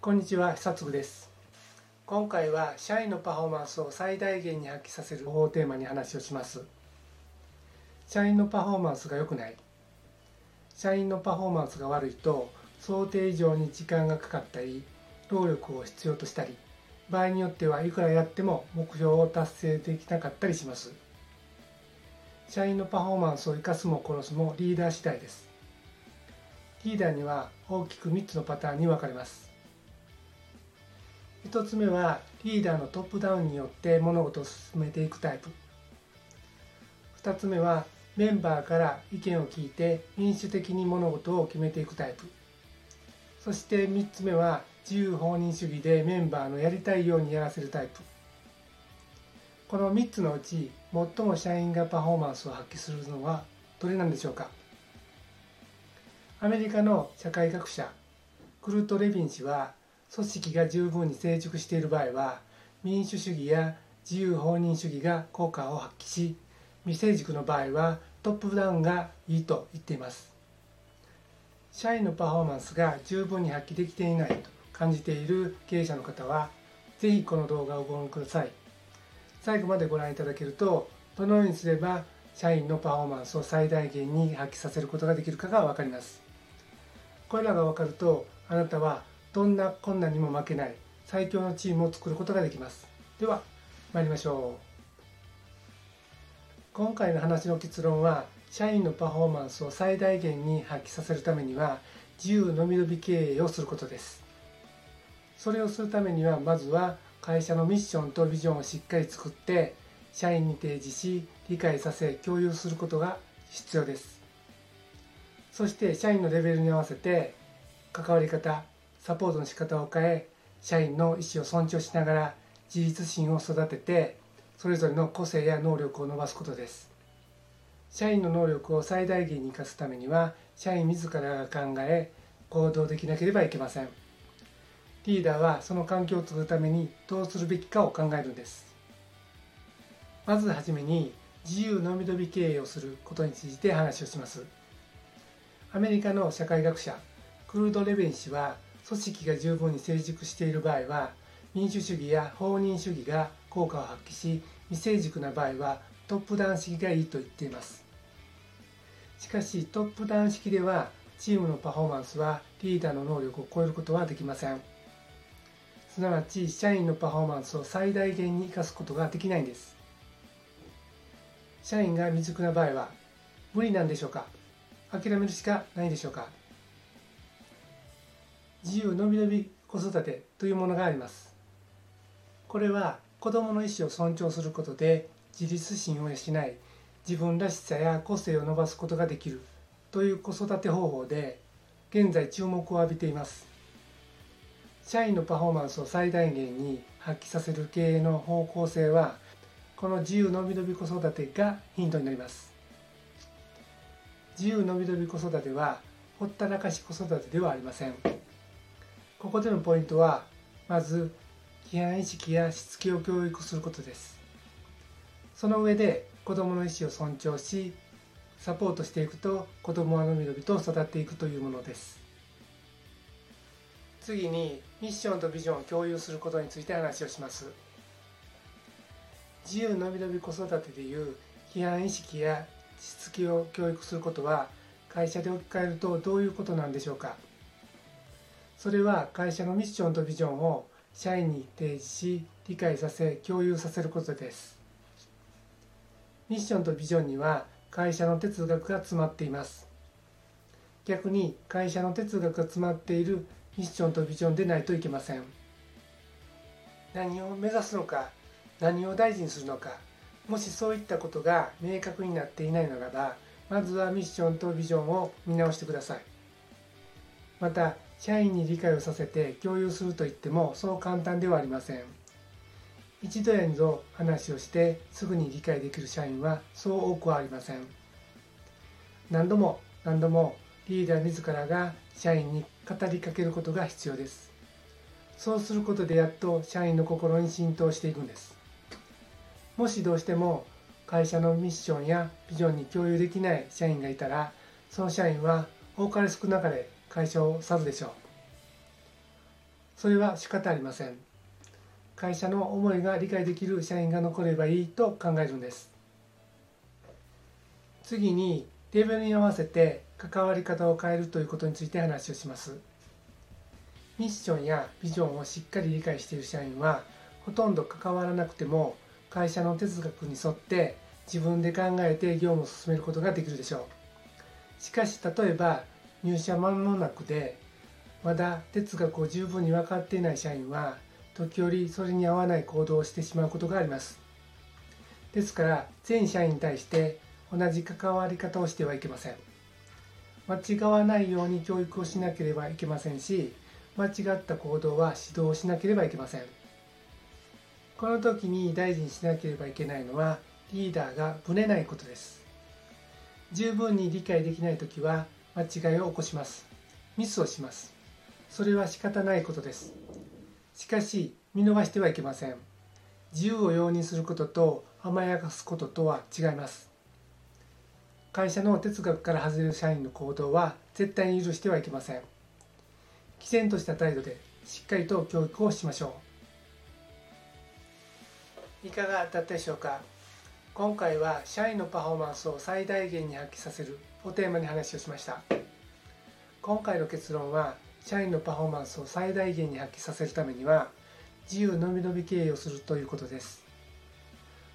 こんにちは久嗣です。今回は社員のパフォーマンスを最大限に発揮させる方法をテーマに話をします。社員のパフォーマンスが良くない。社員のパフォーマンスが悪いと想定以上に時間がかかったり労力を必要としたり場合によってはいくらやっても目標を達成できなかったりします。社員のパフォーマンスを生かすも殺すもリーダー次第です。リーダーには大きく3つのパターンに分かれます。1つ目はリーダーのトップダウンによって物事を進めていくタイプ。2つ目はメンバーから意見を聞いて民主的に物事を決めていくタイプ。そして3つ目は自由放任主義でメンバーのやりたいようにやらせるタイプ。この3つのうち最も社員がパフォーマンスを発揮するのはどれなんでしょうか？アメリカの社会学者クルート・レビン氏は組織が十分に成熟している場合は民主主義や自由放任主義が効果を発揮し未成熟の場合はトップダウンがいいと言っています。社員のパフォーマンスが十分に発揮できていないと感じている経営者の方は是非この動画をご覧ください。最後までご覧いただけるとどのようにすれば社員のパフォーマンスを最大限に発揮させることができるかが分かります。これらが分かるとあなたはどんな困難にも負けない最強のチームを作ることができます。では参りましょう。今回の話の結論は社員のパフォーマンスを最大限に発揮させるためには自由のみのび経営をすることです。それをするためにはまずは会社のミッションとビジョンをしっかり作って社員に提示し理解させ共有することが必要です。そして社員のレベルに合わせて関わり方サポートの仕方を変え社員の意思を尊重しながら自立心を育ててそれぞれの個性や能力を伸ばすことです。社員の能力を最大限に生かすためには社員自らが考え行動できなければいけません。リーダーはその環境を作るためにどうするべきかを考えるんです。まずはじめに自由のみのび経営をすることについて話をします。アメリカの社会学者クルード・レベン氏は組織が十分に成熟している場合は民主主義や放任主義が効果を発揮し未成熟な場合はトップダウン式がいいと言っています。しかしトップダウン式ではチームのパフォーマンスはリーダーの能力を超えることはできません。すなわち社員のパフォーマンスを最大限に生かすことができないんです。社員が未熟な場合は無理なんでしょうか？諦めるしかないでしょうか？自由のびのび子育てというものがあります。これは子どもの意思を尊重することで自立心を養い自分らしさや個性を伸ばすことができるという子育て方法で現在注目を浴びています。社員のパフォーマンスを最大限に発揮させる経営の方向性はこの自由のびのび子育てがヒントになります。自由のびのび子育てはほったらかし子育てではありません。ここでのポイントはまず規範意識やしつけを教育することです。その上で子どもの意思を尊重しサポートしていくと子どもはのびのびと育っていくというものです。次にミッションとビジョンを共有することについて話をします。自由のびのび子育てでいう規範意識やしつけを教育することは会社で置き換えるとどういうことなんでしょうか。それは会社のミッションとビジョンを社員に提示し理解させ共有させることです。ミッションとビジョンには会社の哲学が詰まっています。逆に会社の哲学が詰まっているミッションとビジョンでないといけません。何を目指すのか何を大事にするのかもしそういったことが明確になっていないならばまずはミッションとビジョンを見直してください。また社員に理解をさせて共有するといってもそう簡単ではありません。一度や二度話をしてすぐに理解できる社員はそう多くはありません。何度も何度もリーダー自らが社員に語りかけることが必要です。そうすることでやっと社員の心に浸透していくんです。もしどうしても会社のミッションやビジョンに共有できない社員がいたらその社員は多かれ少なかれ会社を去るでしょう。それは仕方ありません。会社の思いが理解できる社員が残ればいいと考えるんです。次にレベルに合わせて関わり方を変えるということについて話をします。ミッションやビジョンをしっかり理解している社員はほとんど関わらなくても会社の哲学に沿って自分で考えて業務を進めることができるでしょう。しかし例えば入社間もなくでまだ哲学を十分に分かっていない社員は時折それに合わない行動をしてしまうことがあります。ですから全社員に対して同じ関わり方をしてはいけません。間違わないように教育をしなければいけませんし間違った行動は指導しなければいけません。この時に大事にしなければいけないのはリーダーがぶれないことです。十分に理解できない時は間違いを起こします。ミスをします。それは仕方ないことです。しかし見逃してはいけません。自由を容認することと甘やかすこととは違います。会社の哲学から外れる社員の行動は絶対に許してはいけません。毅然とした態度でしっかりと教育をしましょう。いかがだったでしょうか？今回は社員のパフォーマンスを最大限に発揮させるをテーマに話をしました。今回の結論は社員のパフォーマンスを最大限に発揮させるためには自由のびのび経営をするということです。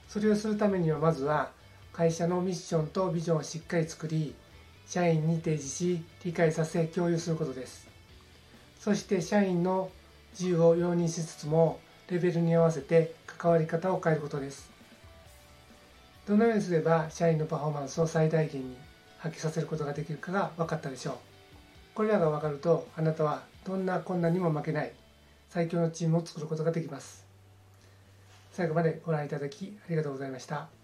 それをするためにはまずは会社のミッションとビジョンをしっかり作り社員に提示し理解させ共有することです。そして社員の自由を容認しつつもレベルに合わせて関わり方を変えることです。どのようにすれば社員のパフォーマンスを最大限に発揮させることができるかが分かったでしょうこれらが分かるとあなたはどんな困難にも負けない最強のチームを作ることができます最後までご覧いただきありがとうございました。